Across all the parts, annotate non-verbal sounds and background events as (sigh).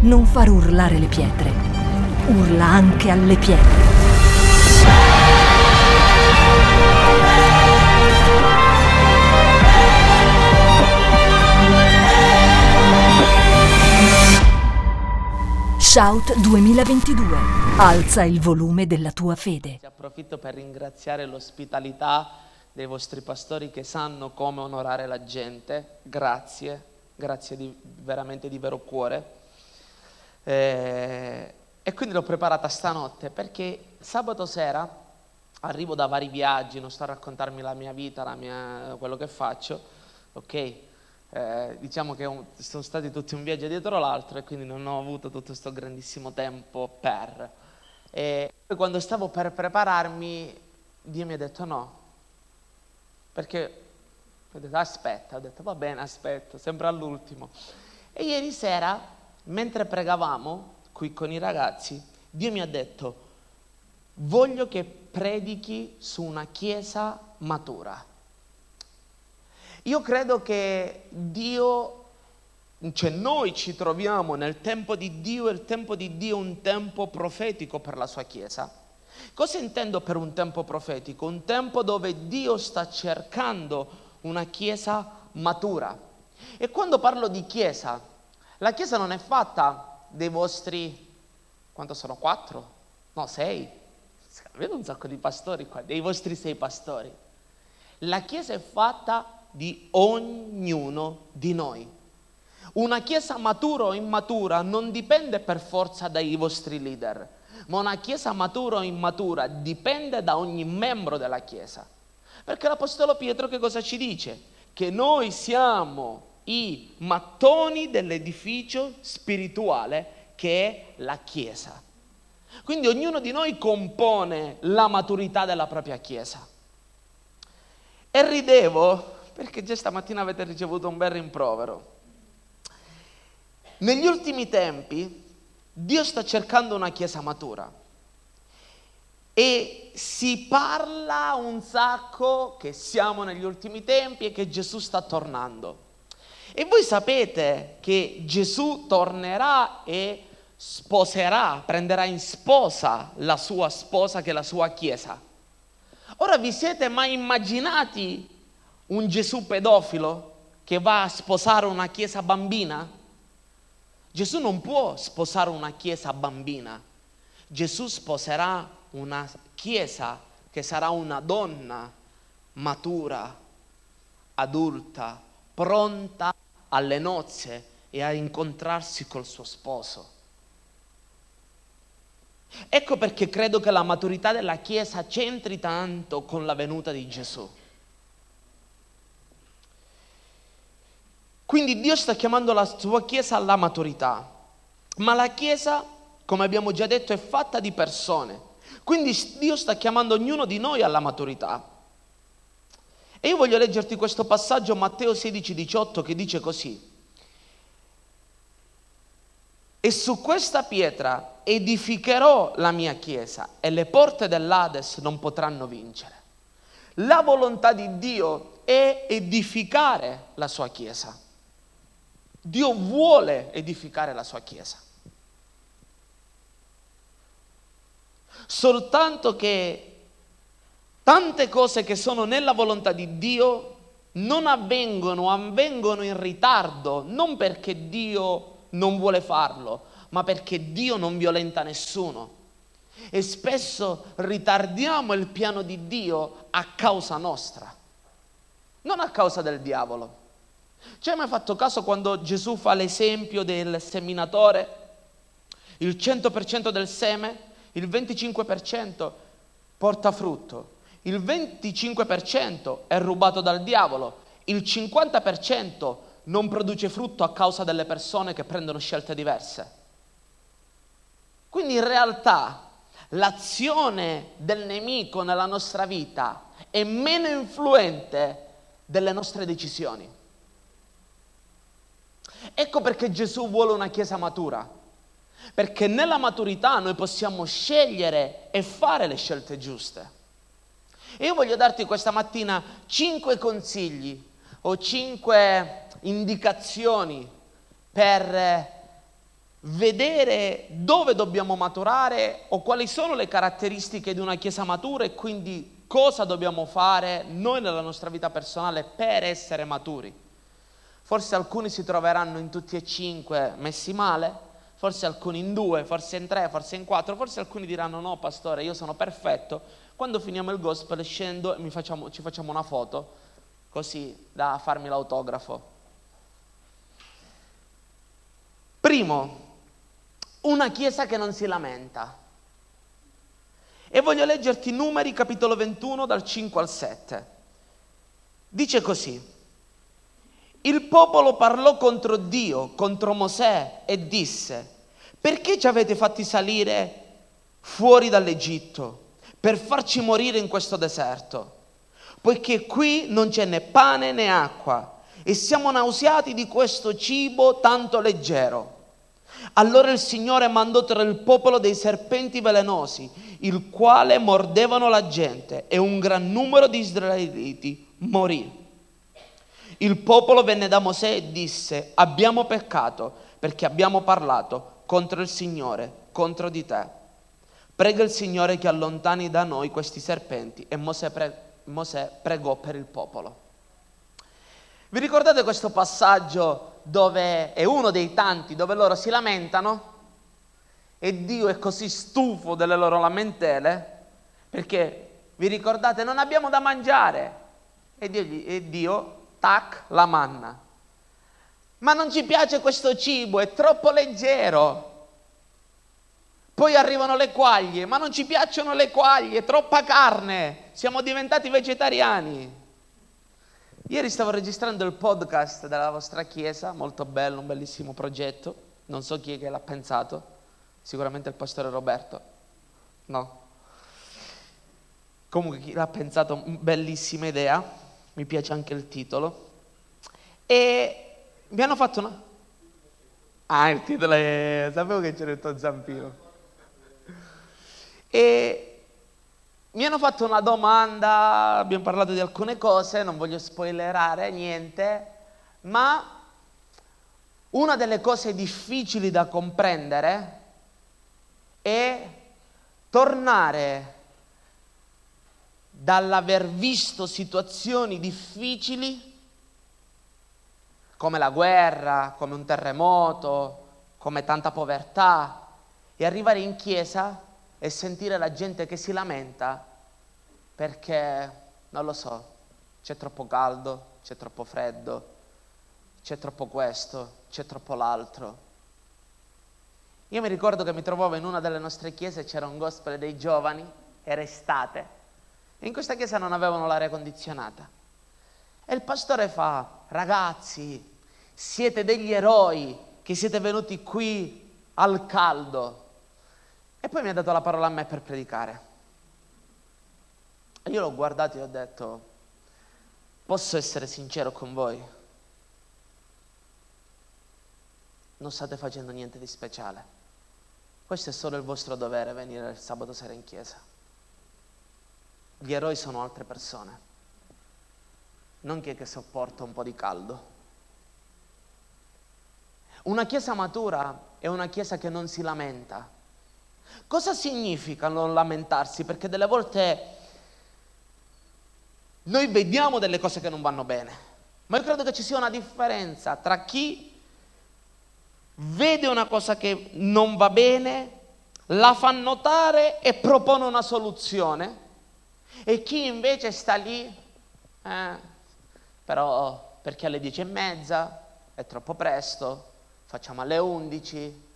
non far urlare le pietre, urla anche alle pietre. Shout 2022. Alza il volume della tua fede. Approfitto per ringraziare l'ospitalità dei vostri pastori che sanno come onorare la gente. Grazie, grazie di, veramente di vero cuore. Eh, e quindi l'ho preparata stanotte perché sabato sera arrivo da vari viaggi, non sto a raccontarmi la mia vita, la mia, quello che faccio, ok? Eh, diciamo che sono stati tutti un viaggio dietro l'altro e quindi non ho avuto tutto questo grandissimo tempo per. E poi quando stavo per prepararmi, Dio mi ha detto no, perché ho detto aspetta, ho detto va bene, aspetto, sempre all'ultimo. E ieri sera, mentre pregavamo qui con i ragazzi, Dio mi ha detto voglio che predichi su una chiesa matura. Io credo che Dio, cioè noi ci troviamo nel tempo di Dio e il tempo di Dio è un tempo profetico per la sua Chiesa. Cosa intendo per un tempo profetico? Un tempo dove Dio sta cercando una Chiesa matura. E quando parlo di Chiesa, la Chiesa non è fatta dei vostri, quanto sono? Quattro? No, sei. Vedo un sacco di pastori qua, dei vostri sei pastori. La Chiesa è fatta di ognuno di noi. Una chiesa matura o immatura non dipende per forza dai vostri leader, ma una chiesa matura o immatura dipende da ogni membro della chiesa. Perché l'Apostolo Pietro che cosa ci dice? Che noi siamo i mattoni dell'edificio spirituale che è la chiesa. Quindi ognuno di noi compone la maturità della propria chiesa. E ridevo perché già stamattina avete ricevuto un bel rimprovero. Negli ultimi tempi Dio sta cercando una chiesa matura e si parla un sacco che siamo negli ultimi tempi e che Gesù sta tornando. E voi sapete che Gesù tornerà e sposerà, prenderà in sposa la sua sposa che è la sua chiesa. Ora vi siete mai immaginati un Gesù pedofilo che va a sposare una chiesa bambina? Gesù non può sposare una chiesa bambina. Gesù sposerà una chiesa che sarà una donna matura, adulta, pronta alle nozze e a incontrarsi col suo sposo. Ecco perché credo che la maturità della Chiesa c'entri tanto con la venuta di Gesù. Quindi Dio sta chiamando la sua Chiesa alla maturità, ma la Chiesa, come abbiamo già detto, è fatta di persone. Quindi Dio sta chiamando ognuno di noi alla maturità. E io voglio leggerti questo passaggio, Matteo 16, 18, che dice così. E su questa pietra edificherò la mia chiesa e le porte dell'Ades non potranno vincere. La volontà di Dio è edificare la sua chiesa. Dio vuole edificare la sua Chiesa. Soltanto che tante cose che sono nella volontà di Dio non avvengono, avvengono in ritardo, non perché Dio non vuole farlo, ma perché Dio non violenta nessuno. E spesso ritardiamo il piano di Dio a causa nostra, non a causa del diavolo. Ci hai mai fatto caso quando Gesù fa l'esempio del seminatore? Il 100% del seme, il 25% porta frutto, il 25% è rubato dal diavolo, il 50% non produce frutto a causa delle persone che prendono scelte diverse. Quindi in realtà l'azione del nemico nella nostra vita è meno influente delle nostre decisioni. Ecco perché Gesù vuole una chiesa matura. Perché nella maturità noi possiamo scegliere e fare le scelte giuste. E io voglio darti questa mattina cinque consigli o cinque indicazioni per vedere dove dobbiamo maturare o quali sono le caratteristiche di una Chiesa matura e quindi cosa dobbiamo fare noi nella nostra vita personale per essere maturi. Forse alcuni si troveranno in tutti e cinque messi male, forse alcuni in due, forse in tre, forse in quattro, forse alcuni diranno no pastore, io sono perfetto, quando finiamo il gospel scendo e facciamo, ci facciamo una foto, così da farmi l'autografo. Primo, una chiesa che non si lamenta. E voglio leggerti numeri capitolo 21 dal 5 al 7. Dice così. Il popolo parlò contro Dio, contro Mosè e disse, perché ci avete fatti salire fuori dall'Egitto per farci morire in questo deserto? Poiché qui non c'è né pane né acqua e siamo nauseati di questo cibo tanto leggero. Allora il Signore mandò tra il popolo dei serpenti velenosi, il quale mordevano la gente e un gran numero di israeliti morì. Il popolo venne da Mosè e disse, abbiamo peccato perché abbiamo parlato contro il Signore, contro di te. Prega il Signore che allontani da noi questi serpenti. E Mosè, pre- Mosè pregò per il popolo. Vi ricordate questo passaggio dove è uno dei tanti dove loro si lamentano? E Dio è così stufo delle loro lamentele perché vi ricordate non abbiamo da mangiare e Dio, e Dio tac, la manna. Ma non ci piace questo cibo, è troppo leggero. Poi arrivano le quaglie, ma non ci piacciono le quaglie, troppa carne, siamo diventati vegetariani. Ieri stavo registrando il podcast della vostra chiesa, molto bello, un bellissimo progetto, non so chi è che l'ha pensato, sicuramente il pastore Roberto, no. Comunque chi l'ha pensato, bellissima idea, mi piace anche il titolo. E mi hanno fatto una... Ah, il titolo è... Sapevo che c'era il tuo zampino. E mi hanno fatto una domanda, abbiamo parlato di alcune cose, non voglio spoilerare niente, ma una delle cose difficili da comprendere è tornare dall'aver visto situazioni difficili come la guerra, come un terremoto, come tanta povertà e arrivare in chiesa e sentire la gente che si lamenta perché, non lo so, c'è troppo caldo, c'è troppo freddo, c'è troppo questo, c'è troppo l'altro. Io mi ricordo che mi trovavo in una delle nostre chiese, c'era un gospel dei giovani, era estate, e in questa chiesa non avevano l'aria condizionata. E il pastore fa, ragazzi, siete degli eroi che siete venuti qui al caldo. E poi mi ha dato la parola a me per predicare. E io l'ho guardato e ho detto, posso essere sincero con voi? Non state facendo niente di speciale. Questo è solo il vostro dovere, venire il sabato sera in chiesa. Gli eroi sono altre persone, non chi è che sopporta un po' di caldo. Una chiesa matura è una chiesa che non si lamenta. Cosa significa non lamentarsi? Perché delle volte noi vediamo delle cose che non vanno bene, ma io credo che ci sia una differenza tra chi vede una cosa che non va bene, la fa notare e propone una soluzione e chi invece sta lì, eh, però perché alle dieci e mezza è troppo presto, facciamo alle undici,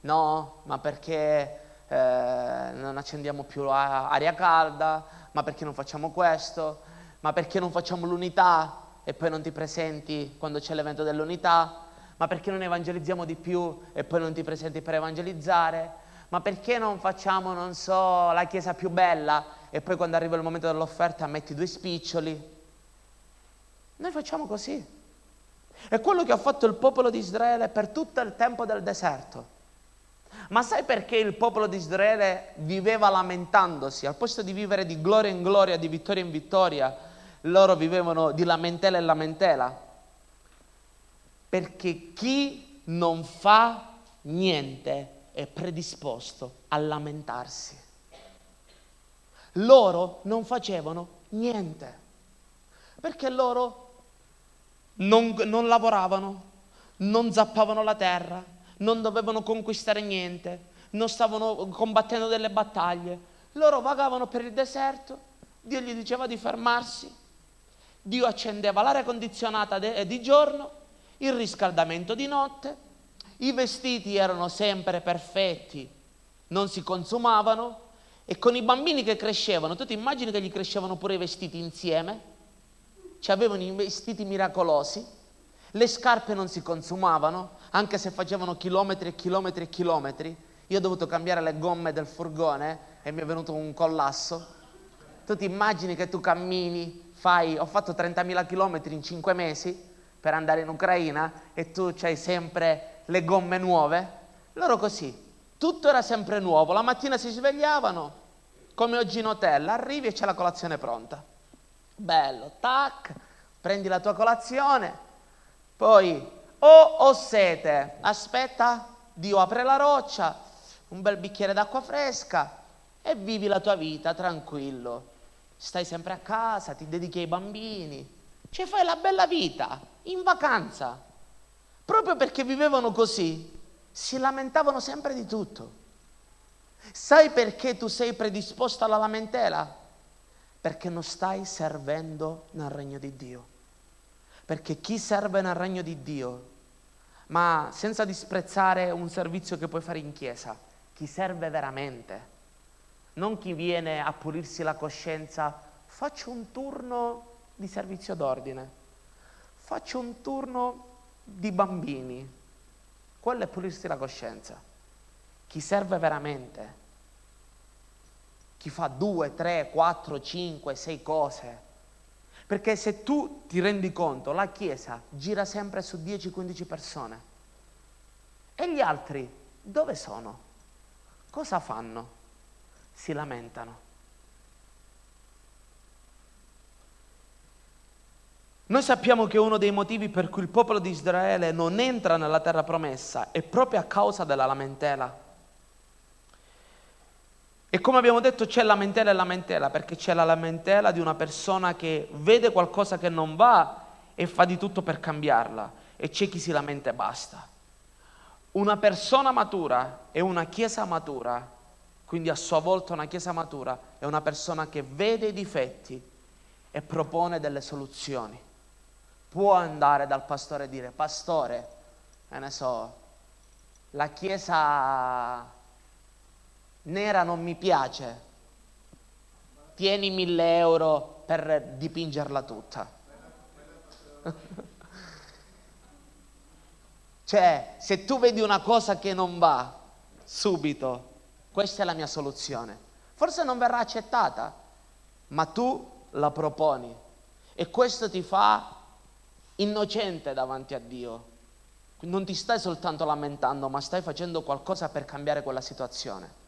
no, ma perché eh, non accendiamo più aria calda, ma perché non facciamo questo, ma perché non facciamo l'unità e poi non ti presenti quando c'è l'evento dell'unità, ma perché non evangelizziamo di più e poi non ti presenti per evangelizzare, ma perché non facciamo, non so, la chiesa più bella e poi quando arriva il momento dell'offerta metti due spiccioli? Noi facciamo così. È quello che ha fatto il popolo di Israele per tutto il tempo del deserto. Ma sai perché il popolo di Israele viveva lamentandosi? Al posto di vivere di gloria in gloria, di vittoria in vittoria, loro vivevano di lamentela in lamentela. Perché chi non fa niente è predisposto a lamentarsi. Loro non facevano niente, perché loro non, non lavoravano, non zappavano la terra, non dovevano conquistare niente, non stavano combattendo delle battaglie. Loro vagavano per il deserto, Dio gli diceva di fermarsi, Dio accendeva l'aria condizionata de- di giorno, il riscaldamento di notte, i vestiti erano sempre perfetti, non si consumavano e con i bambini che crescevano, tu ti immagini che gli crescevano pure i vestiti insieme? Ci avevano i vestiti miracolosi, le scarpe non si consumavano, anche se facevano chilometri e chilometri e chilometri. Io ho dovuto cambiare le gomme del furgone e mi è venuto un collasso. Tu ti immagini che tu cammini, fai, ho fatto 30.000 chilometri in 5 mesi per andare in Ucraina e tu hai sempre le gomme nuove? Loro così, tutto era sempre nuovo, la mattina si svegliavano come oggi in hotel, arrivi e c'è la colazione pronta. Bello, tac, prendi la tua colazione, poi o ho sete, aspetta, Dio apre la roccia, un bel bicchiere d'acqua fresca e vivi la tua vita tranquillo. Stai sempre a casa, ti dedichi ai bambini, cioè fai la bella vita in vacanza. Proprio perché vivevano così, si lamentavano sempre di tutto. Sai perché tu sei predisposto alla lamentela? Perché non stai servendo nel regno di Dio. Perché chi serve nel regno di Dio, ma senza disprezzare un servizio che puoi fare in chiesa, chi serve veramente, non chi viene a pulirsi la coscienza, faccio un turno di servizio d'ordine, faccio un turno di bambini, quello è pulirsi la coscienza. Chi serve veramente, chi fa due, tre, quattro, cinque, sei cose, perché se tu ti rendi conto, la Chiesa gira sempre su 10-15 persone. E gli altri dove sono? Cosa fanno? Si lamentano. Noi sappiamo che uno dei motivi per cui il popolo di Israele non entra nella terra promessa è proprio a causa della lamentela. E come abbiamo detto c'è lamentela e lamentela, perché c'è la lamentela di una persona che vede qualcosa che non va e fa di tutto per cambiarla, e c'è chi si lamenta e basta. Una persona matura e una chiesa matura, quindi a sua volta una chiesa matura, è una persona che vede i difetti e propone delle soluzioni. Può andare dal pastore e dire, pastore, ne so, la chiesa nera non mi piace, tieni mille euro per dipingerla tutta. (laughs) cioè, se tu vedi una cosa che non va, subito, questa è la mia soluzione. Forse non verrà accettata, ma tu la proponi e questo ti fa innocente davanti a Dio. Non ti stai soltanto lamentando, ma stai facendo qualcosa per cambiare quella situazione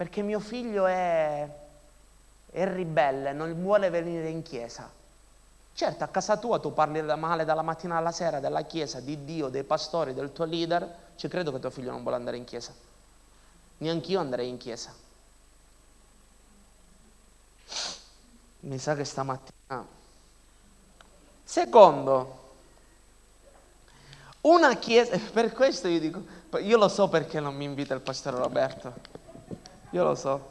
perché mio figlio è, è ribelle, non vuole venire in chiesa. Certo, a casa tua tu parli male dalla mattina alla sera della chiesa, di Dio, dei pastori, del tuo leader, ci credo che tuo figlio non vuole andare in chiesa. Neanch'io andrei in chiesa. Mi sa che stamattina... Secondo, una chiesa, (laughs) per questo io dico, io lo so perché non mi invita il pastore Roberto. Io lo so.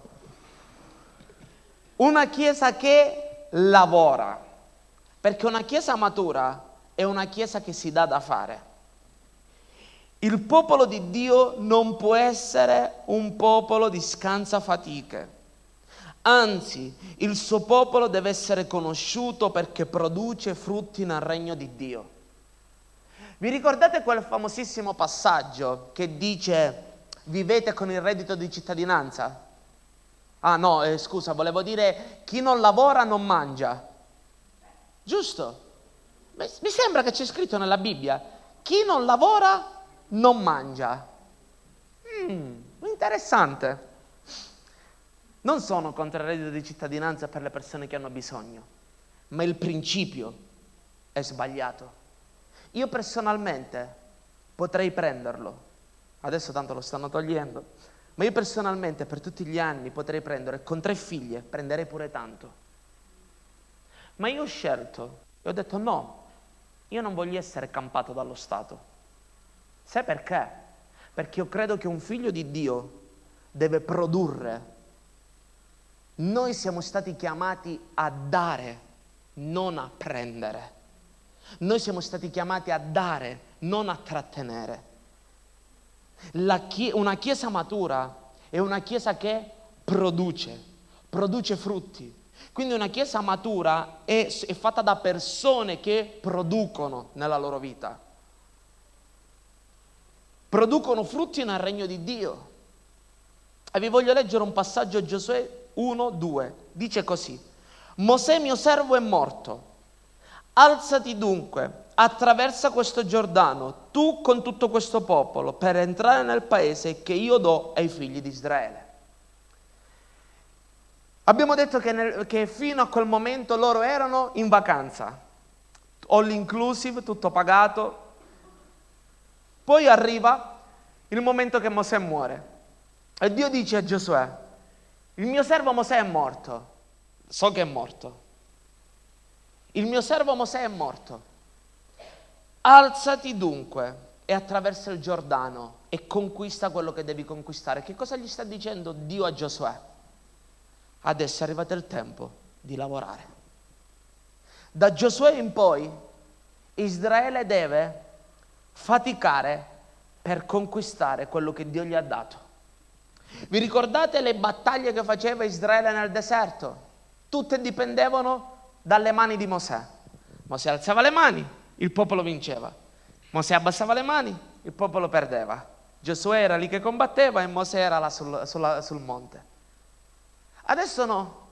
Una chiesa che lavora, perché una chiesa matura è una chiesa che si dà da fare. Il popolo di Dio non può essere un popolo di scansa fatiche. Anzi, il suo popolo deve essere conosciuto perché produce frutti nel regno di Dio. Vi ricordate quel famosissimo passaggio che dice vivete con il reddito di cittadinanza? Ah no, eh, scusa, volevo dire chi non lavora non mangia. Giusto? Mi sembra che c'è scritto nella Bibbia, chi non lavora non mangia. Mm, interessante. Non sono contro il reddito di cittadinanza per le persone che hanno bisogno, ma il principio è sbagliato. Io personalmente potrei prenderlo. Adesso tanto lo stanno togliendo. Ma io personalmente per tutti gli anni potrei prendere, con tre figlie, prenderei pure tanto. Ma io ho scelto e ho detto no, io non voglio essere campato dallo Stato. Sai perché? Perché io credo che un figlio di Dio deve produrre. Noi siamo stati chiamati a dare, non a prendere. Noi siamo stati chiamati a dare, non a trattenere. Chie- una chiesa matura è una chiesa che produce, produce frutti. Quindi una chiesa matura è, è fatta da persone che producono nella loro vita. Producono frutti nel regno di Dio. E vi voglio leggere un passaggio Giosuè 1, 2. Dice così. Mosè mio servo è morto. Alzati dunque, attraversa questo Giordano, tu con tutto questo popolo, per entrare nel paese che io do ai figli di Israele. Abbiamo detto che, nel, che fino a quel momento loro erano in vacanza, all inclusive, tutto pagato. Poi arriva il momento che Mosè muore. E Dio dice a Giosuè, il mio servo Mosè è morto, so che è morto. Il mio servo Mosè è morto. Alzati dunque e attraversa il Giordano e conquista quello che devi conquistare. Che cosa gli sta dicendo Dio a Giosuè? Adesso è arrivato il tempo di lavorare. Da Giosuè in poi Israele deve faticare per conquistare quello che Dio gli ha dato. Vi ricordate le battaglie che faceva Israele nel deserto? Tutte dipendevano dalle mani di Mosè. Mosè alzava le mani, il popolo vinceva. Mosè abbassava le mani, il popolo perdeva. Giosuè era lì che combatteva e Mosè era là sul, sul, sul monte. Adesso no.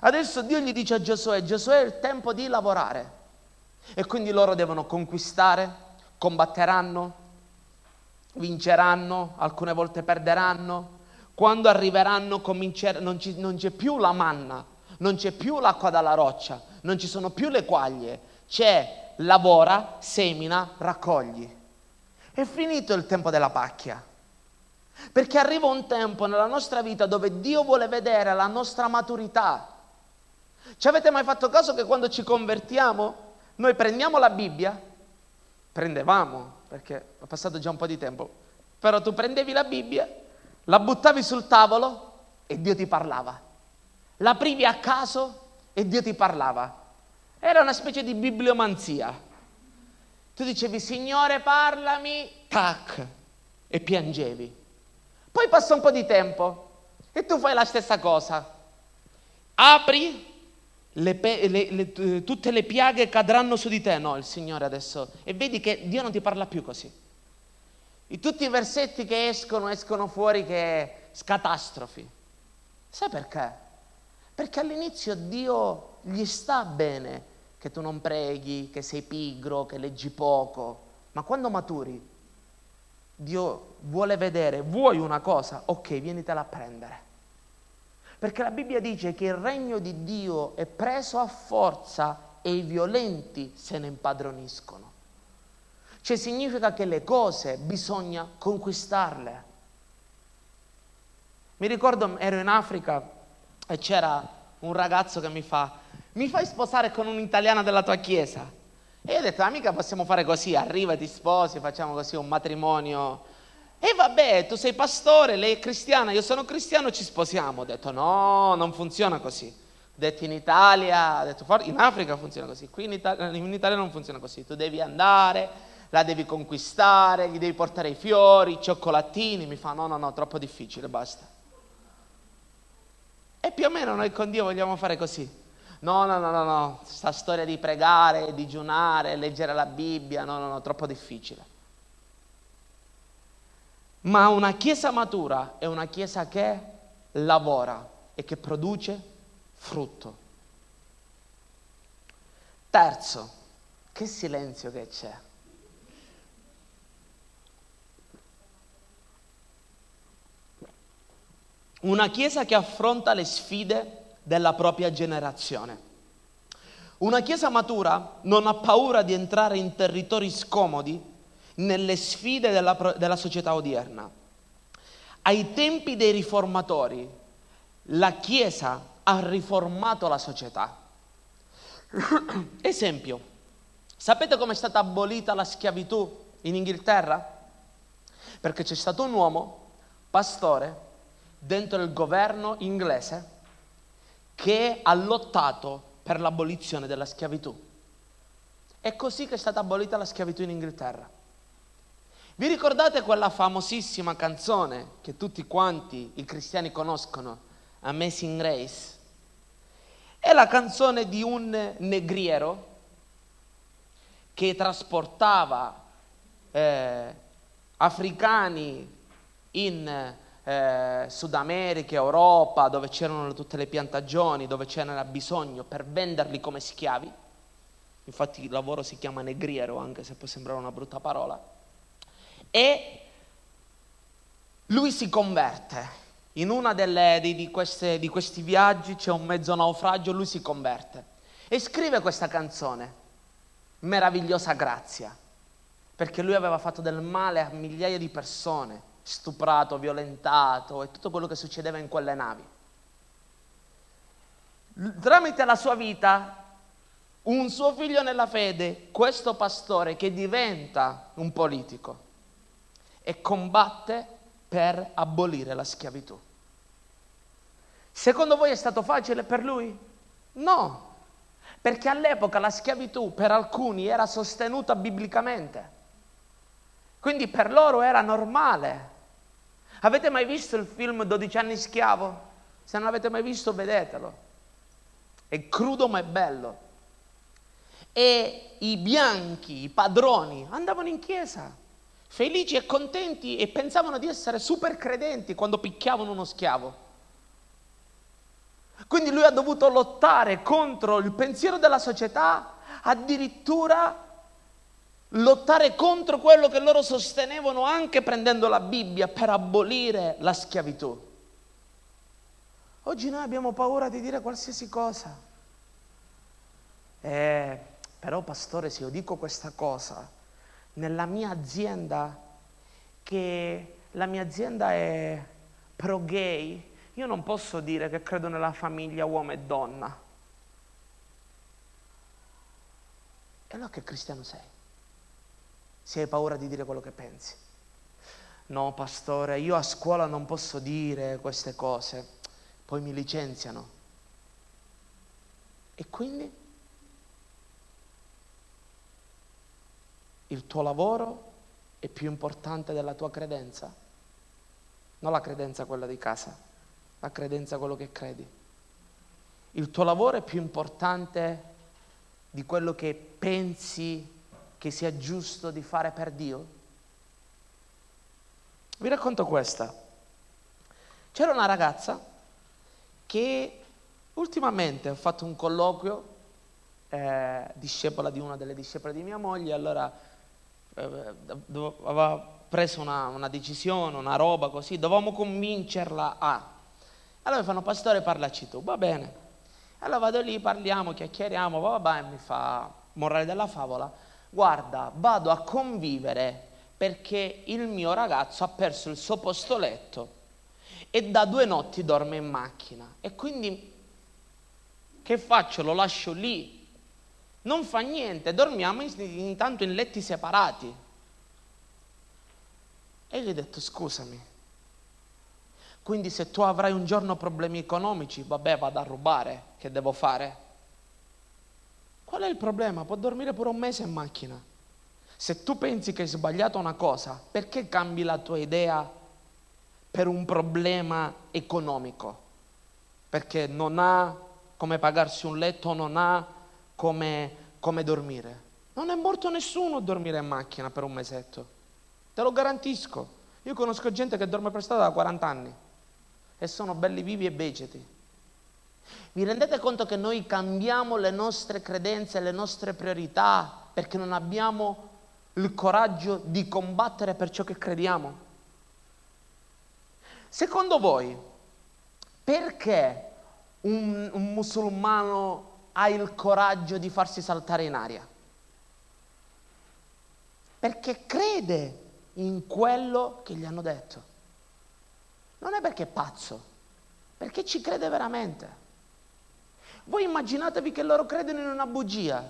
Adesso Dio gli dice a Giosuè, Giosuè è il tempo di lavorare. E quindi loro devono conquistare, combatteranno, vinceranno, alcune volte perderanno. Quando arriveranno non, ci, non c'è più la manna, non c'è più l'acqua dalla roccia, non ci sono più le quaglie, c'è lavora, semina, raccogli. È finito il tempo della pacchia. Perché arriva un tempo nella nostra vita dove Dio vuole vedere la nostra maturità. Ci avete mai fatto caso che quando ci convertiamo, noi prendiamo la Bibbia, prendevamo, perché è passato già un po' di tempo, però tu prendevi la Bibbia, la buttavi sul tavolo e Dio ti parlava. L'aprivi a caso e Dio ti parlava. Era una specie di bibliomanzia. Tu dicevi, Signore parlami, tac, e piangevi. Poi passa un po' di tempo e tu fai la stessa cosa. Apri, le, le, le, tutte le piaghe cadranno su di te. No, il Signore adesso. E vedi che Dio non ti parla più così. E tutti i versetti che escono, escono fuori che scatastrofi. Sai perché? Perché all'inizio Dio gli sta bene che tu non preghi, che sei pigro, che leggi poco. Ma quando maturi, Dio vuole vedere, vuoi una cosa? Ok, vienitela a prendere. Perché la Bibbia dice che il regno di Dio è preso a forza e i violenti se ne impadroniscono. Cioè significa che le cose bisogna conquistarle. Mi ricordo ero in Africa e c'era un ragazzo che mi fa, mi fai sposare con un'italiana della tua chiesa? E io ho detto, amica, possiamo fare così, arriva, ti sposi, facciamo così un matrimonio. E vabbè, tu sei pastore, lei è cristiana, io sono cristiano, ci sposiamo. Ho detto, no, non funziona così. Ho detto, in Italia, ho detto, in Africa funziona così, qui in Italia, in Italia non funziona così. Tu devi andare, la devi conquistare, gli devi portare i fiori, i cioccolatini. Mi fa, no, no, no, troppo difficile, basta. E più o meno noi con Dio vogliamo fare così. No, no, no, no, no, sta storia di pregare, digiunare, leggere la Bibbia, no, no, no, troppo difficile. Ma una chiesa matura è una chiesa che lavora e che produce frutto. Terzo, che silenzio che c'è. Una chiesa che affronta le sfide della propria generazione. Una chiesa matura non ha paura di entrare in territori scomodi nelle sfide della, della società odierna. Ai tempi dei riformatori, la Chiesa ha riformato la società. (clears throat) Esempio, sapete come è stata abolita la schiavitù in Inghilterra? Perché c'è stato un uomo, pastore, dentro il governo inglese, che ha lottato per l'abolizione della schiavitù. È così che è stata abolita la schiavitù in Inghilterra. Vi ricordate quella famosissima canzone che tutti quanti i cristiani conoscono, Amazing Grace? È la canzone di un negriero che trasportava eh, africani in eh, Sud America, Europa, dove c'erano tutte le piantagioni, dove c'era bisogno per venderli come schiavi. Infatti il lavoro si chiama negriero, anche se può sembrare una brutta parola. E lui si converte. In uno di, di, di questi viaggi c'è un mezzo naufragio, lui si converte e scrive questa canzone, Meravigliosa grazia, perché lui aveva fatto del male a migliaia di persone stuprato, violentato e tutto quello che succedeva in quelle navi. Tramite la sua vita, un suo figlio nella fede, questo pastore che diventa un politico e combatte per abolire la schiavitù. Secondo voi è stato facile per lui? No, perché all'epoca la schiavitù per alcuni era sostenuta biblicamente. Quindi per loro era normale. Avete mai visto il film 12 anni schiavo? Se non l'avete mai visto, vedetelo. È crudo ma è bello. E i bianchi, i padroni, andavano in chiesa, felici e contenti e pensavano di essere super credenti quando picchiavano uno schiavo. Quindi lui ha dovuto lottare contro il pensiero della società, addirittura lottare contro quello che loro sostenevano anche prendendo la Bibbia per abolire la schiavitù. Oggi noi abbiamo paura di dire qualsiasi cosa. Eh, però pastore, se io dico questa cosa, nella mia azienda, che la mia azienda è pro gay, io non posso dire che credo nella famiglia uomo e donna. E allora che cristiano sei? Se hai paura di dire quello che pensi. No, pastore, io a scuola non posso dire queste cose, poi mi licenziano. E quindi il tuo lavoro è più importante della tua credenza? Non la credenza quella di casa, la credenza quello che credi. Il tuo lavoro è più importante di quello che pensi che sia giusto di fare per Dio? Vi racconto questa. C'era una ragazza che ultimamente ho fatto un colloquio, eh, discepola di una delle discepole di mia moglie, allora eh, aveva preso una, una, decisione, una roba così, dovevamo convincerla a. Allora mi fanno, pastore, parlaci tu, va bene. Allora vado lì, parliamo, chiacchieriamo, va bene, mi fa morale della favola guarda, vado a convivere perché il mio ragazzo ha perso il suo posto letto e da due notti dorme in macchina. E quindi che faccio? Lo lascio lì. Non fa niente, dormiamo intanto in letti separati. E gli ho detto, scusami, quindi se tu avrai un giorno problemi economici, vabbè, vado a rubare, che devo fare? Qual è il problema? Può dormire pure un mese in macchina. Se tu pensi che hai sbagliato una cosa, perché cambi la tua idea per un problema economico? Perché non ha come pagarsi un letto, non ha come, come dormire. Non è morto nessuno a dormire in macchina per un mesetto. Te lo garantisco. Io conosco gente che dorme per strada da 40 anni e sono belli vivi e vegeti. Vi rendete conto che noi cambiamo le nostre credenze, le nostre priorità perché non abbiamo il coraggio di combattere per ciò che crediamo? Secondo voi, perché un, un musulmano ha il coraggio di farsi saltare in aria? perché crede in quello che gli hanno detto. Non è perché è pazzo, perché ci crede veramente. Voi immaginatevi che loro credono in una bugia.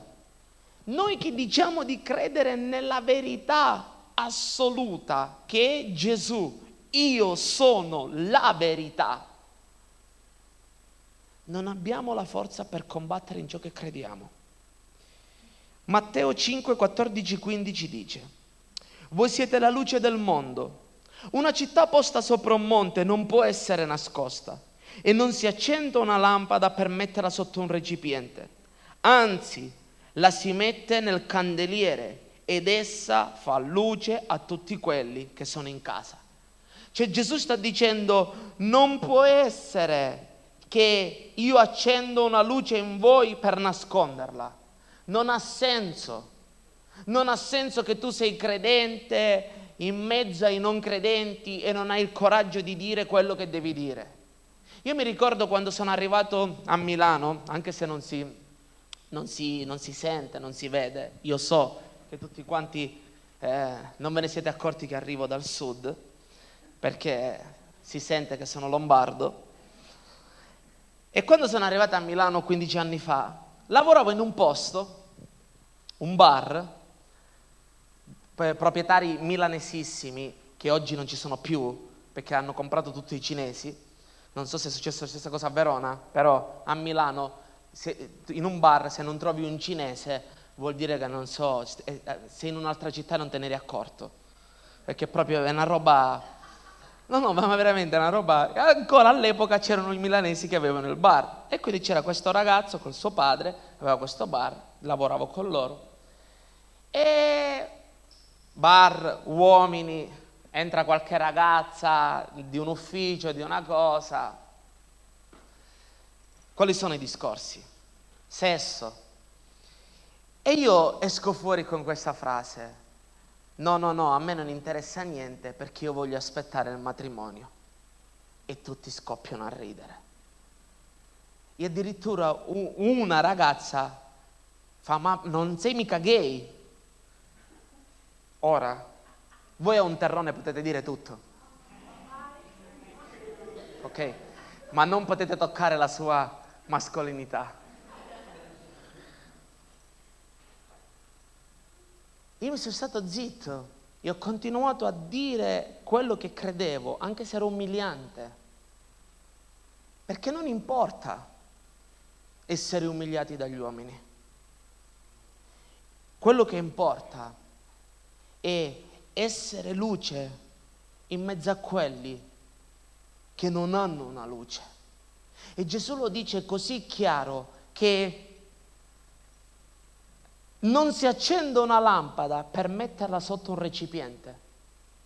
Noi che diciamo di credere nella verità assoluta che è Gesù, io sono la verità, non abbiamo la forza per combattere in ciò che crediamo. Matteo 5, 14, 15 dice, voi siete la luce del mondo. Una città posta sopra un monte non può essere nascosta e non si accende una lampada per metterla sotto un recipiente. Anzi, la si mette nel candeliere ed essa fa luce a tutti quelli che sono in casa. Cioè Gesù sta dicendo non può essere che io accendo una luce in voi per nasconderla. Non ha senso. Non ha senso che tu sei credente in mezzo ai non credenti e non hai il coraggio di dire quello che devi dire. Io mi ricordo quando sono arrivato a Milano, anche se non si, non si, non si sente, non si vede, io so che tutti quanti eh, non ve ne siete accorti che arrivo dal sud, perché si sente che sono lombardo. E quando sono arrivato a Milano 15 anni fa, lavoravo in un posto, un bar, proprietari milanesissimi che oggi non ci sono più perché hanno comprato tutti i cinesi. Non so se è successa la stessa cosa a Verona, però a Milano se, in un bar se non trovi un cinese vuol dire che non so, eh, eh, sei in un'altra città e non te ne eri accorto. Perché proprio è una roba No, no, ma veramente è una roba. Ancora all'epoca c'erano i milanesi che avevano il bar. E quindi c'era questo ragazzo col suo padre, aveva questo bar, lavoravo con loro. E bar, uomini, entra qualche ragazza di un ufficio, di una cosa. Quali sono i discorsi? Sesso. E io esco fuori con questa frase. No, no, no, a me non interessa niente perché io voglio aspettare il matrimonio. E tutti scoppiano a ridere. E addirittura una ragazza fa, ma non sei mica gay? Ora, voi a un terrone potete dire tutto. Ok? Ma non potete toccare la sua mascolinità. Io mi sono stato zitto e ho continuato a dire quello che credevo, anche se era umiliante. Perché non importa essere umiliati dagli uomini. Quello che importa è essere luce in mezzo a quelli che non hanno una luce. E Gesù lo dice così chiaro che non si accende una lampada per metterla sotto un recipiente.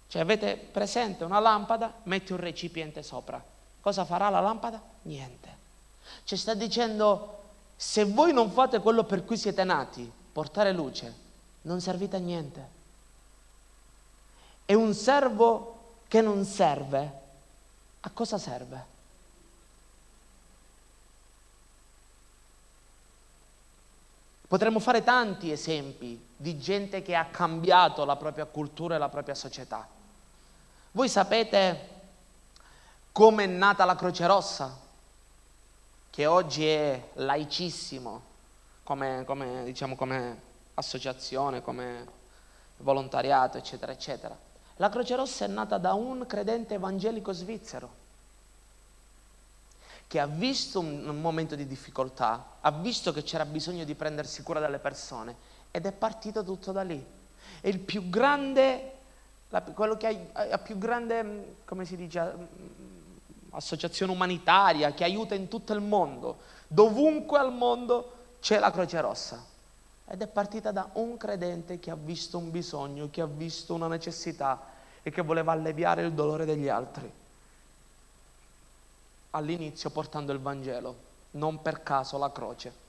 Cioè avete presente una lampada, metti un recipiente sopra. Cosa farà la lampada? Niente. Ci sta dicendo, se voi non fate quello per cui siete nati, portare luce, non servite a niente. E un servo che non serve, a cosa serve? Potremmo fare tanti esempi di gente che ha cambiato la propria cultura e la propria società. Voi sapete come è nata la Croce Rossa, che oggi è laicissimo come, come, diciamo, come associazione, come volontariato, eccetera, eccetera. La Croce Rossa è nata da un credente evangelico svizzero che ha visto un, momento di difficoltà, ha visto che c'era bisogno di prendersi cura delle persone ed è partito tutto da lì. È il più grande, la, quello che ha la più grande, come si dice, associazione umanitaria che aiuta in tutto il mondo. Dovunque al mondo c'è la Croce Rossa. Ed è partita da un credente che ha visto un bisogno, che ha visto una necessità e che voleva alleviare il dolore degli altri all'inizio portando il Vangelo, non per caso la croce.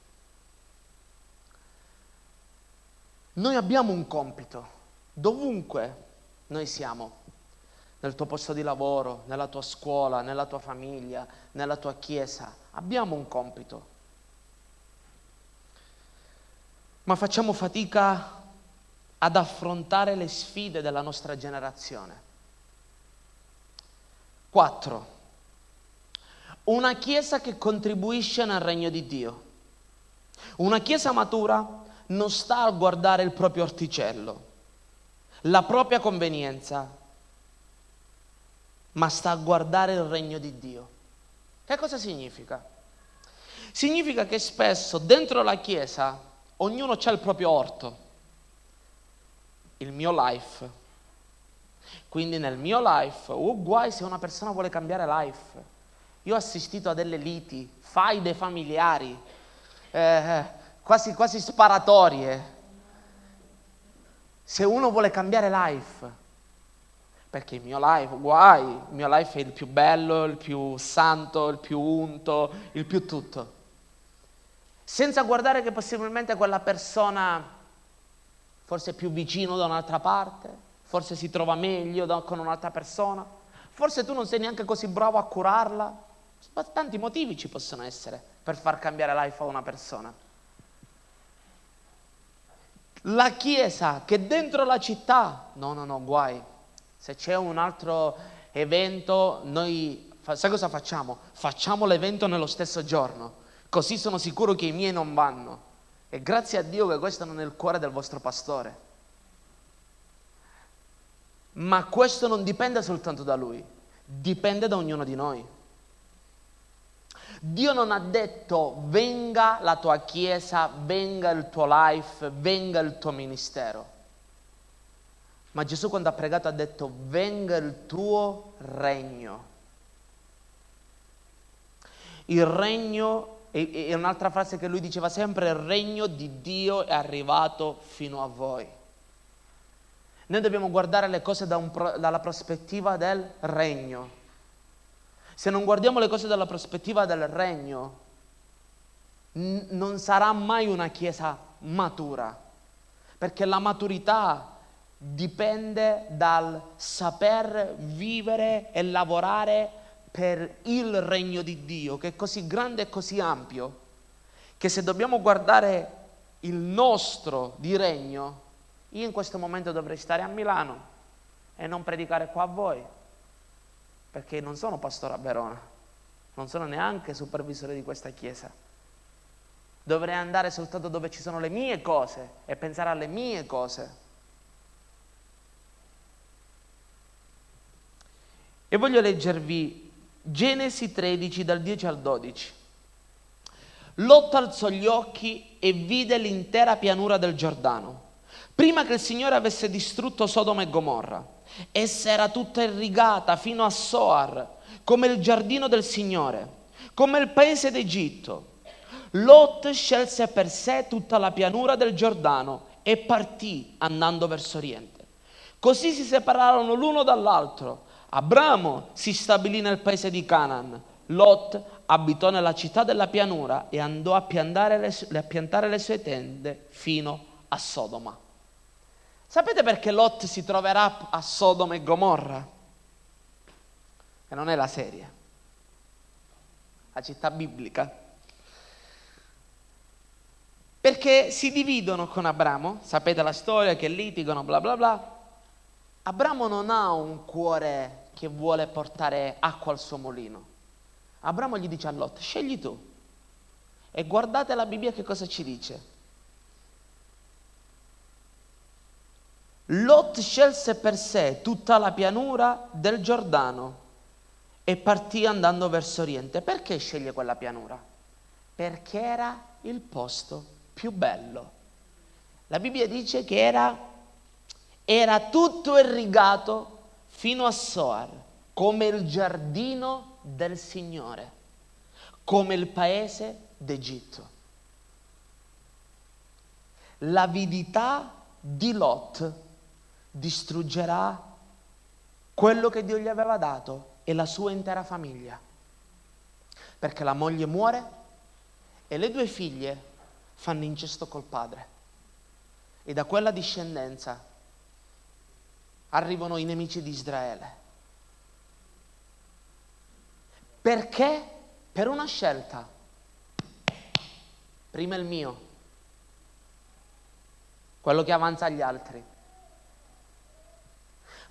Noi abbiamo un compito, dovunque noi siamo, nel tuo posto di lavoro, nella tua scuola, nella tua famiglia, nella tua chiesa, abbiamo un compito. Ma facciamo fatica ad affrontare le sfide della nostra generazione. 4. Una chiesa che contribuisce nel regno di Dio. Una chiesa matura non sta a guardare il proprio orticello, la propria convenienza, ma sta a guardare il regno di Dio. Che cosa significa? Significa che spesso dentro la Chiesa ognuno ha il proprio orto, il mio life. Quindi nel mio life, oh guai se una persona vuole cambiare life. Io ho assistito a delle liti, faide familiari, eh, quasi, quasi sparatorie. Se uno vuole cambiare life, perché il mio life, guai, il mio life è il più bello, il più santo, il più unto, il più tutto. Senza guardare che possibilmente quella persona forse è più vicino da un'altra parte, forse si trova meglio da, con un'altra persona, forse tu non sei neanche così bravo a curarla. Tanti motivi ci possono essere per far cambiare life a una persona. La chiesa che dentro la città, no, no, no, guai, se c'è un altro evento, noi, sai cosa facciamo? Facciamo l'evento nello stesso giorno, così sono sicuro che i miei non vanno. E grazie a Dio che questo non è il cuore del vostro pastore. Ma questo non dipende soltanto da lui, dipende da ognuno di noi. Dio non ha detto venga la tua chiesa, venga il tuo life, venga il tuo ministero. Ma Gesù quando ha pregato ha detto venga il tuo regno. Il regno, è un'altra frase che lui diceva sempre, il regno di Dio è arrivato fino a voi. Noi dobbiamo guardare le cose da un, dalla prospettiva del regno. Se non guardiamo le cose dalla prospettiva del regno, n- non sarà mai una chiesa matura, perché la maturità dipende dal saper vivere e lavorare per il regno di Dio, che è così grande e così ampio, che se dobbiamo guardare il nostro di regno, io in questo momento dovrei stare a Milano e non predicare qua a voi, perché non sono pastore a Verona, non sono neanche supervisore di questa chiesa. Dovrei andare soltanto dove ci sono le mie cose e pensare alle mie cose E voglio leggervi Genesi 13 dal 10 al 12. Lot alzò gli occhi e vide l'intera pianura del Giordano, prima che il Signore avesse distrutto Sodoma e Gomorra. Essa era tutta irrigata fino a Soar, come il giardino del Signore, come il paese d'Egitto. Lot scelse per sé tutta la pianura del Giordano e partì andando verso oriente. Così si separarono l'uno dall'altro Abramo si stabilì nel paese di Canaan, Lot abitò nella città della pianura e andò a piantare le, a piantare le sue tende fino a Sodoma. Sapete perché Lot si troverà a Sodoma e Gomorra? Che non è la serie, la città biblica. Perché si dividono con Abramo, sapete la storia che litigano, bla bla bla, Abramo non ha un cuore che vuole portare acqua al suo mulino. Abramo gli dice a Lot, scegli tu. E guardate la Bibbia che cosa ci dice. Lot scelse per sé tutta la pianura del Giordano e partì andando verso oriente. Perché sceglie quella pianura? Perché era il posto più bello. La Bibbia dice che era era tutto irrigato fino a Soar, come il giardino del Signore, come il paese d'Egitto. L'avidità di Lot distruggerà quello che Dio gli aveva dato e la sua intera famiglia. Perché la moglie muore e le due figlie fanno incesto col padre. E da quella discendenza arrivano i nemici di Israele. Perché? Per una scelta. Prima il mio, quello che avanza agli altri.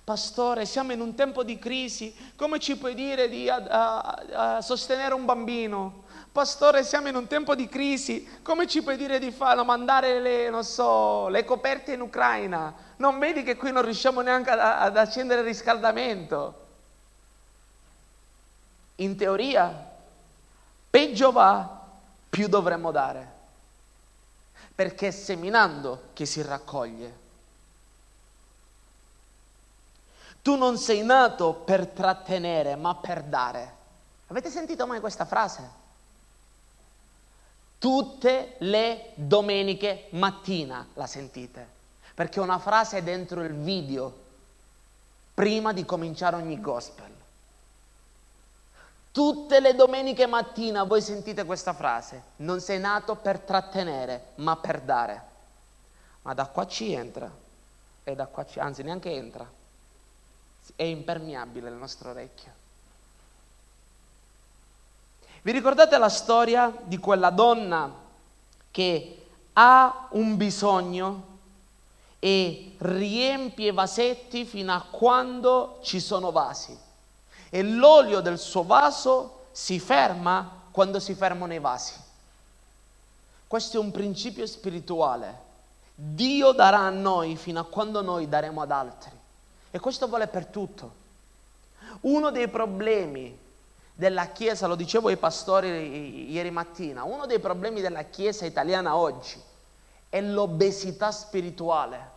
Pastore, siamo in un tempo di crisi, come ci puoi dire di uh, uh, sostenere un bambino? Pastore, siamo in un tempo di crisi, come ci puoi dire di farlo, mandare le, so, le, coperte in Ucraina? Non vedi che qui non riusciamo neanche ad accendere il riscaldamento? In teoria, peggio va, più dovremmo dare, perché è seminando che si raccoglie. Tu non sei nato per trattenere, ma per dare. Avete sentito mai questa frase? Tutte le domeniche mattina la sentite, perché una frase è dentro il video prima di cominciare ogni gospel. Tutte le domeniche mattina voi sentite questa frase, non sei nato per trattenere, ma per dare. Ma da qua ci entra, e da qua ci, anzi neanche entra, è impermeabile il nostro orecchio. Vi ricordate la storia di quella donna che ha un bisogno e riempie vasetti fino a quando ci sono vasi e l'olio del suo vaso si ferma quando si fermano i vasi. Questo è un principio spirituale. Dio darà a noi fino a quando noi daremo ad altri. E questo vale per tutto. Uno dei problemi della Chiesa, lo dicevo ai pastori ieri mattina, uno dei problemi della Chiesa italiana oggi è l'obesità spirituale.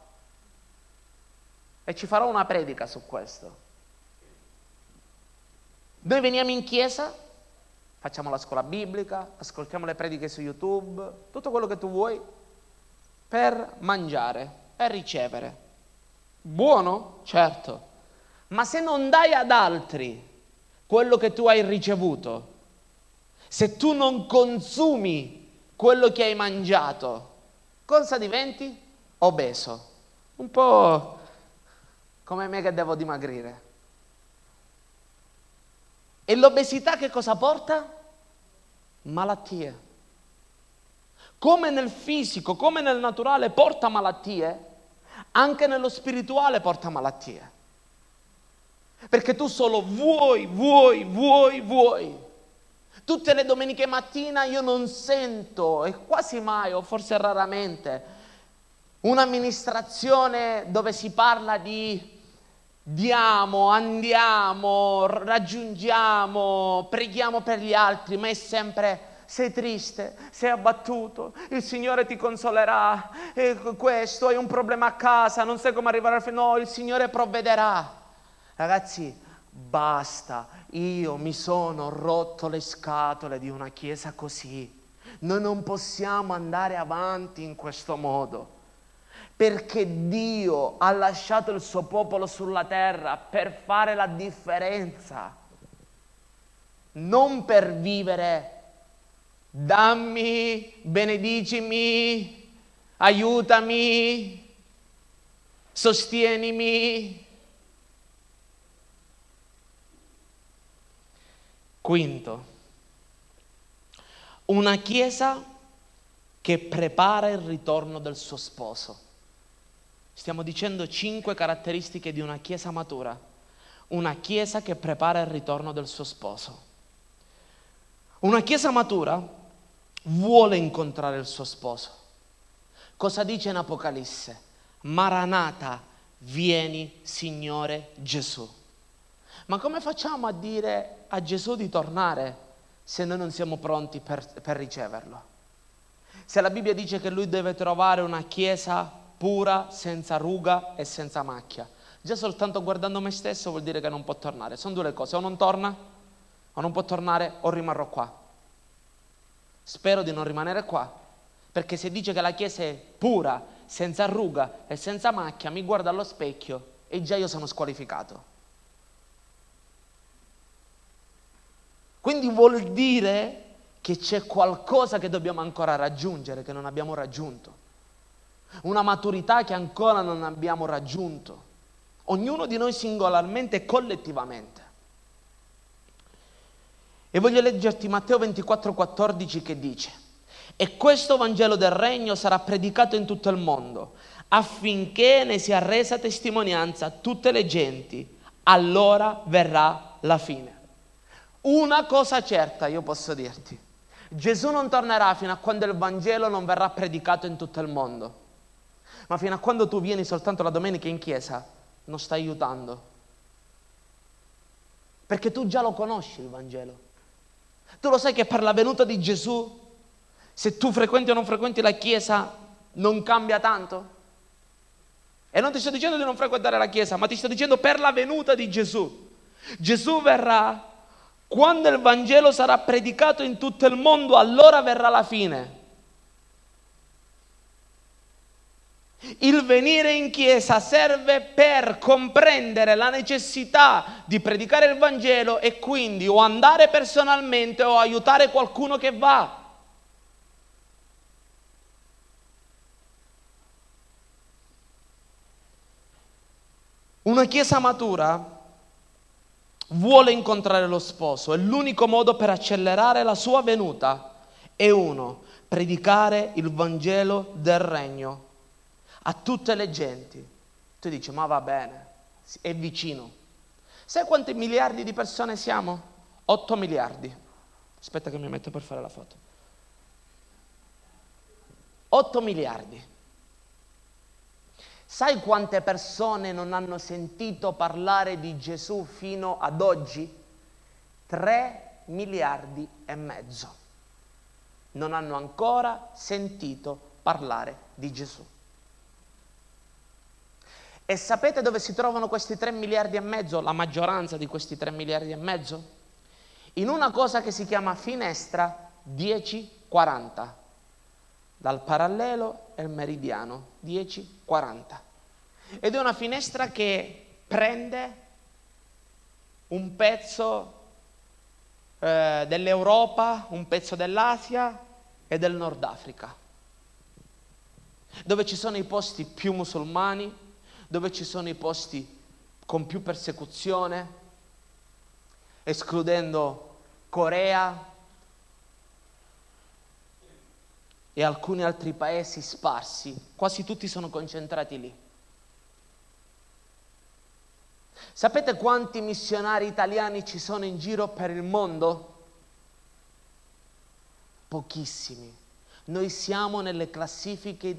E ci farò una predica su questo. Noi veniamo in chiesa, facciamo la scuola biblica, ascoltiamo le prediche su YouTube, tutto quello che tu vuoi, per mangiare, per ricevere. Buono? Certo. Ma se non dai ad altri quello che tu hai ricevuto, se tu non consumi quello che hai mangiato, cosa diventi? Obeso. Un po' come me che devo dimagrire. E l'obesità che cosa porta? Malattie. Come nel fisico, come nel naturale porta malattie, anche nello spirituale porta malattie. Perché tu solo vuoi, vuoi, vuoi, vuoi. Tutte le domeniche mattina io non sento, e quasi mai, o forse raramente, un'amministrazione dove si parla di diamo, andiamo, raggiungiamo, preghiamo per gli altri, ma è sempre sei triste, sei abbattuto, il Signore ti consolerà, questo, hai un problema a casa, non sai come arrivare al fine, no, il Signore provvederà. Ragazzi, basta, io mi sono rotto le scatole di una chiesa così. Noi non possiamo andare avanti in questo modo perché Dio ha lasciato il suo popolo sulla terra per fare la differenza, non per vivere dammi, benedicimi, aiutami, sostienimi. Quinto, una chiesa che prepara il ritorno del suo sposo. Stiamo dicendo cinque caratteristiche di una chiesa matura, una chiesa che prepara il ritorno del suo sposo. Una chiesa matura vuole incontrare il suo sposo. Cosa dice in Apocalisse? Maranata, vieni Signore Gesù. Ma come facciamo a dire a Gesù di tornare se noi non siamo pronti per, per riceverlo? Se la Bibbia dice che lui deve trovare una chiesa pura, senza ruga e senza macchia, già soltanto guardando me stesso vuol dire che non può tornare. Sono due le cose, o non torna, o non può tornare, o rimarrò qua. Spero di non rimanere qua, perché se dice che la chiesa è pura, senza ruga e senza macchia, mi guardo allo specchio e già io sono squalificato. Quindi vuol dire che c'è qualcosa che dobbiamo ancora raggiungere, che non abbiamo raggiunto. Una maturità che ancora non abbiamo raggiunto. Ognuno di noi singolarmente e collettivamente. E voglio leggerti Matteo 24,14 che dice, e questo Vangelo del Regno sarà predicato in tutto il mondo, affinché ne sia resa testimonianza a tutte le genti, allora verrà la fine. Una cosa certa io posso dirti, Gesù non tornerà fino a quando il Vangelo non verrà predicato in tutto il mondo, ma fino a quando tu vieni soltanto la domenica in chiesa non stai aiutando, perché tu già lo conosci il Vangelo. Tu lo sai che per la venuta di Gesù, se tu frequenti o non frequenti la chiesa, non cambia tanto? E non ti sto dicendo di non frequentare la chiesa, ma ti sto dicendo per la venuta di Gesù. Gesù verrà quando il Vangelo sarà predicato in tutto il mondo, allora verrà la fine. Il venire in chiesa serve per comprendere la necessità di predicare il Vangelo e quindi o andare personalmente o aiutare qualcuno che va. Una chiesa matura vuole incontrare lo sposo e l'unico modo per accelerare la sua venuta è uno, predicare il Vangelo del Regno a tutte le genti. Tu dici, ma va bene, è vicino. Sai quanti miliardi di persone siamo? 8 miliardi. Aspetta che mi metto per fare la foto. 8 miliardi. Sai quante persone non hanno sentito parlare di Gesù fino ad oggi? 3 miliardi e mezzo. Non hanno ancora sentito parlare di Gesù. E sapete dove si trovano questi 3 miliardi e mezzo, la maggioranza di questi 3 miliardi e mezzo? In una cosa che si chiama finestra 1040 dal parallelo e il meridiano 10-40. Ed è una finestra che prende un pezzo eh, dell'Europa, un pezzo dell'Asia e del Nord Africa, dove ci sono i posti più musulmani, dove ci sono i posti con più persecuzione, escludendo Corea, e alcuni altri paesi sparsi, quasi tutti sono concentrati lì. Sapete quanti missionari italiani ci sono in giro per il mondo? Pochissimi. Noi siamo nelle classifiche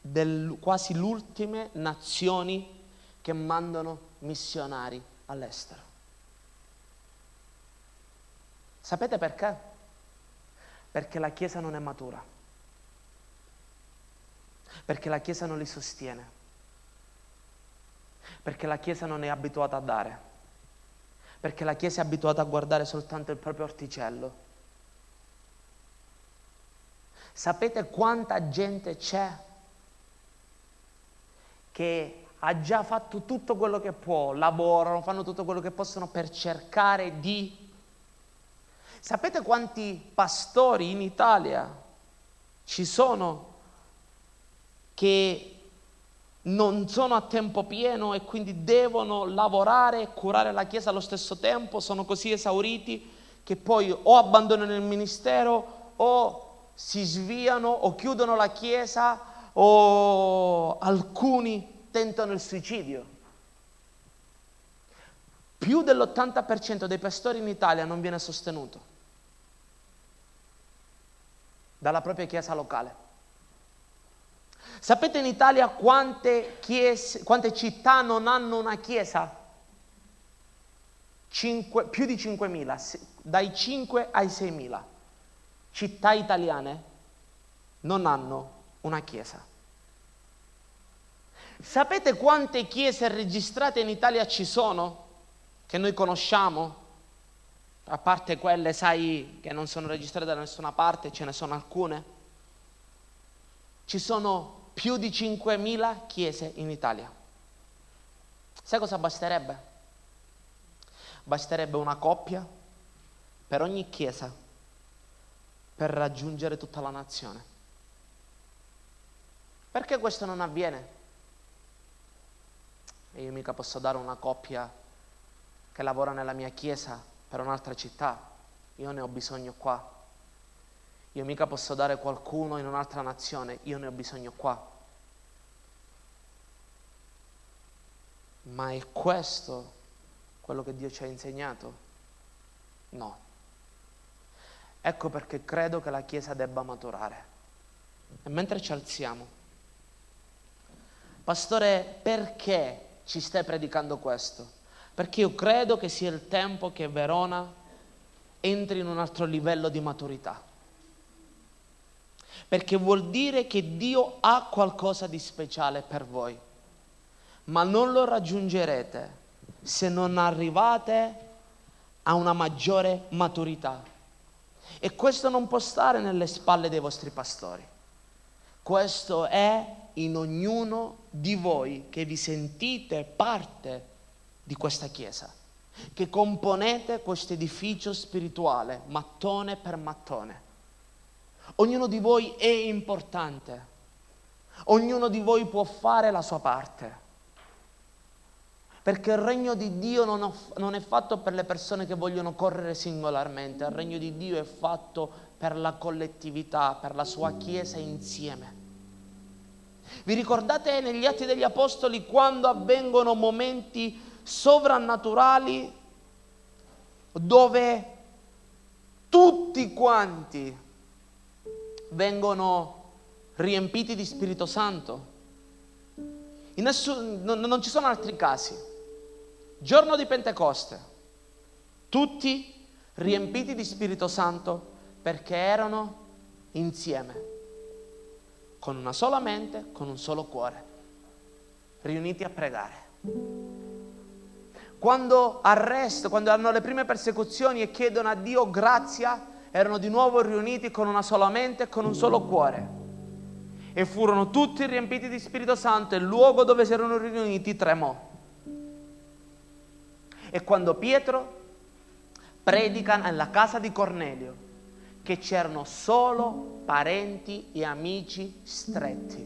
del quasi l'ultime nazioni che mandano missionari all'estero. Sapete perché? Perché la Chiesa non è matura perché la Chiesa non li sostiene, perché la Chiesa non è abituata a dare, perché la Chiesa è abituata a guardare soltanto il proprio orticello. Sapete quanta gente c'è che ha già fatto tutto quello che può, lavorano, fanno tutto quello che possono per cercare di... Sapete quanti pastori in Italia ci sono che non sono a tempo pieno e quindi devono lavorare e curare la Chiesa allo stesso tempo, sono così esauriti che poi o abbandonano il ministero o si sviano o chiudono la Chiesa o alcuni tentano il suicidio. Più dell'80% dei pastori in Italia non viene sostenuto dalla propria Chiesa locale. Sapete in Italia quante, chiese, quante città non hanno una chiesa? Cinque, più di 5.000, dai 5 ai 6.000 città italiane non hanno una chiesa. Sapete quante chiese registrate in Italia ci sono? Che noi conosciamo? A parte quelle, sai, che non sono registrate da nessuna parte, ce ne sono alcune. Ci sono più di 5.000 chiese in Italia. Sai cosa basterebbe? Basterebbe una coppia per ogni chiesa per raggiungere tutta la nazione. Perché questo non avviene? E io mica posso dare una coppia che lavora nella mia chiesa per un'altra città, io ne ho bisogno qua. Io mica posso dare qualcuno in un'altra nazione, io ne ho bisogno qua. Ma è questo quello che Dio ci ha insegnato? No. Ecco perché credo che la Chiesa debba maturare. E mentre ci alziamo, pastore, perché ci stai predicando questo? Perché io credo che sia il tempo che Verona entri in un altro livello di maturità. Perché vuol dire che Dio ha qualcosa di speciale per voi, ma non lo raggiungerete se non arrivate a una maggiore maturità. E questo non può stare nelle spalle dei vostri pastori. Questo è in ognuno di voi che vi sentite parte di questa Chiesa, che componete questo edificio spirituale, mattone per mattone. Ognuno di voi è importante, ognuno di voi può fare la sua parte. Perché il regno di Dio non, ho, non, è fatto per le persone che vogliono correre singolarmente, il regno di Dio è fatto per la collettività, per la sua Chiesa insieme. Vi ricordate negli Atti degli Apostoli quando avvengono momenti sovrannaturali dove tutti quanti vengono riempiti di Spirito Santo? Nessun, non, non ci sono altri casi. Giorno di Pentecoste, tutti riempiti di Spirito Santo perché erano insieme, con una sola mente, con un solo cuore, riuniti a pregare. Quando arresto, quando hanno le prime persecuzioni e chiedono a Dio grazia, erano di nuovo riuniti con una sola mente e con un solo cuore. E furono tutti riempiti di Spirito Santo e il luogo dove si erano riuniti tremò. E quando Pietro predica nella casa di Cornelio che c'erano solo parenti e amici stretti,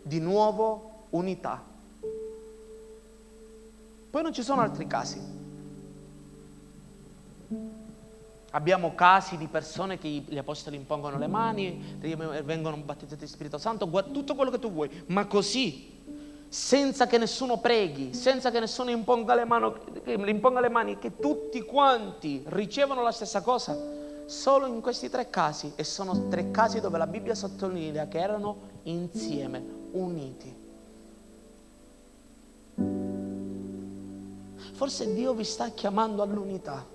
di nuovo unità. Poi non ci sono altri casi. Abbiamo casi di persone che gli apostoli impongono le mani, vengono battezzati di Spirito Santo, tutto quello che tu vuoi, ma così senza che nessuno preghi, senza che nessuno imponga le, mani, imponga le mani, che tutti quanti ricevono la stessa cosa, solo in questi tre casi, e sono tre casi dove la Bibbia sottolinea che erano insieme, uniti. Forse Dio vi sta chiamando all'unità.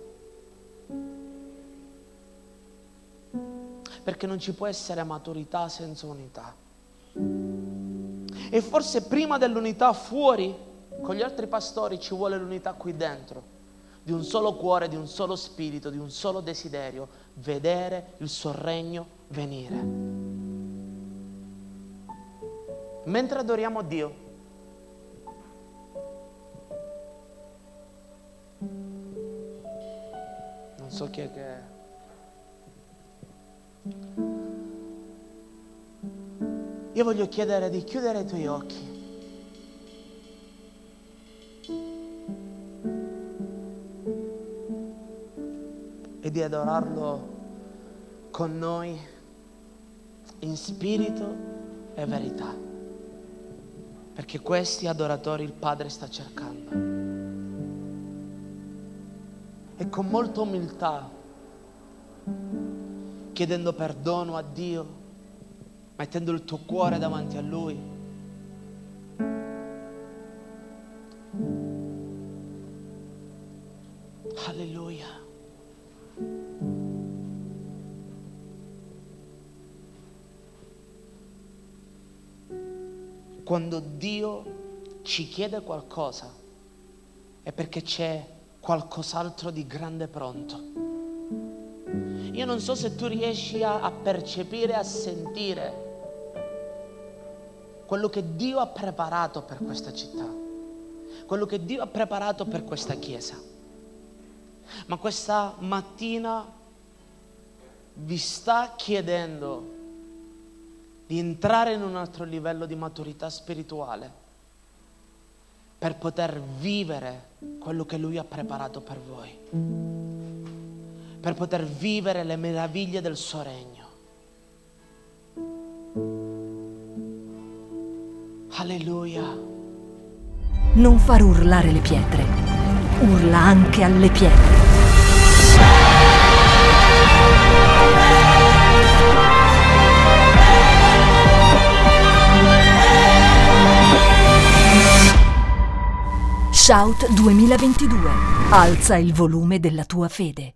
Perché non ci può essere maturità senza unità. E forse prima dell'unità fuori, con gli altri pastori, ci vuole l'unità qui dentro, di un solo cuore, di un solo spirito, di un solo desiderio, vedere il suo regno venire. Mentre adoriamo Dio, non so chi è che... Io voglio chiedere di chiudere i tuoi occhi. E di adorarlo con noi in spirito e verità. Perché questi adoratori il Padre sta cercando. E con molta umiltà, chiedendo perdono a Dio mettendo il tuo cuore davanti a Lui. Alleluia. Quando Dio ci chiede qualcosa è perché c'è qualcos'altro di grande pronto. Io non so se tu riesci a, a percepire, a sentire quello che Dio ha preparato per questa città, quello che Dio ha preparato per questa chiesa. Ma questa mattina vi sta chiedendo di entrare in un altro livello di maturità spirituale per poter vivere quello che Lui ha preparato per voi, per poter vivere le meraviglie del suo regno. Alleluia. Non far urlare le pietre. Urla anche alle pietre. Shout 2022. Alza il volume della tua fede.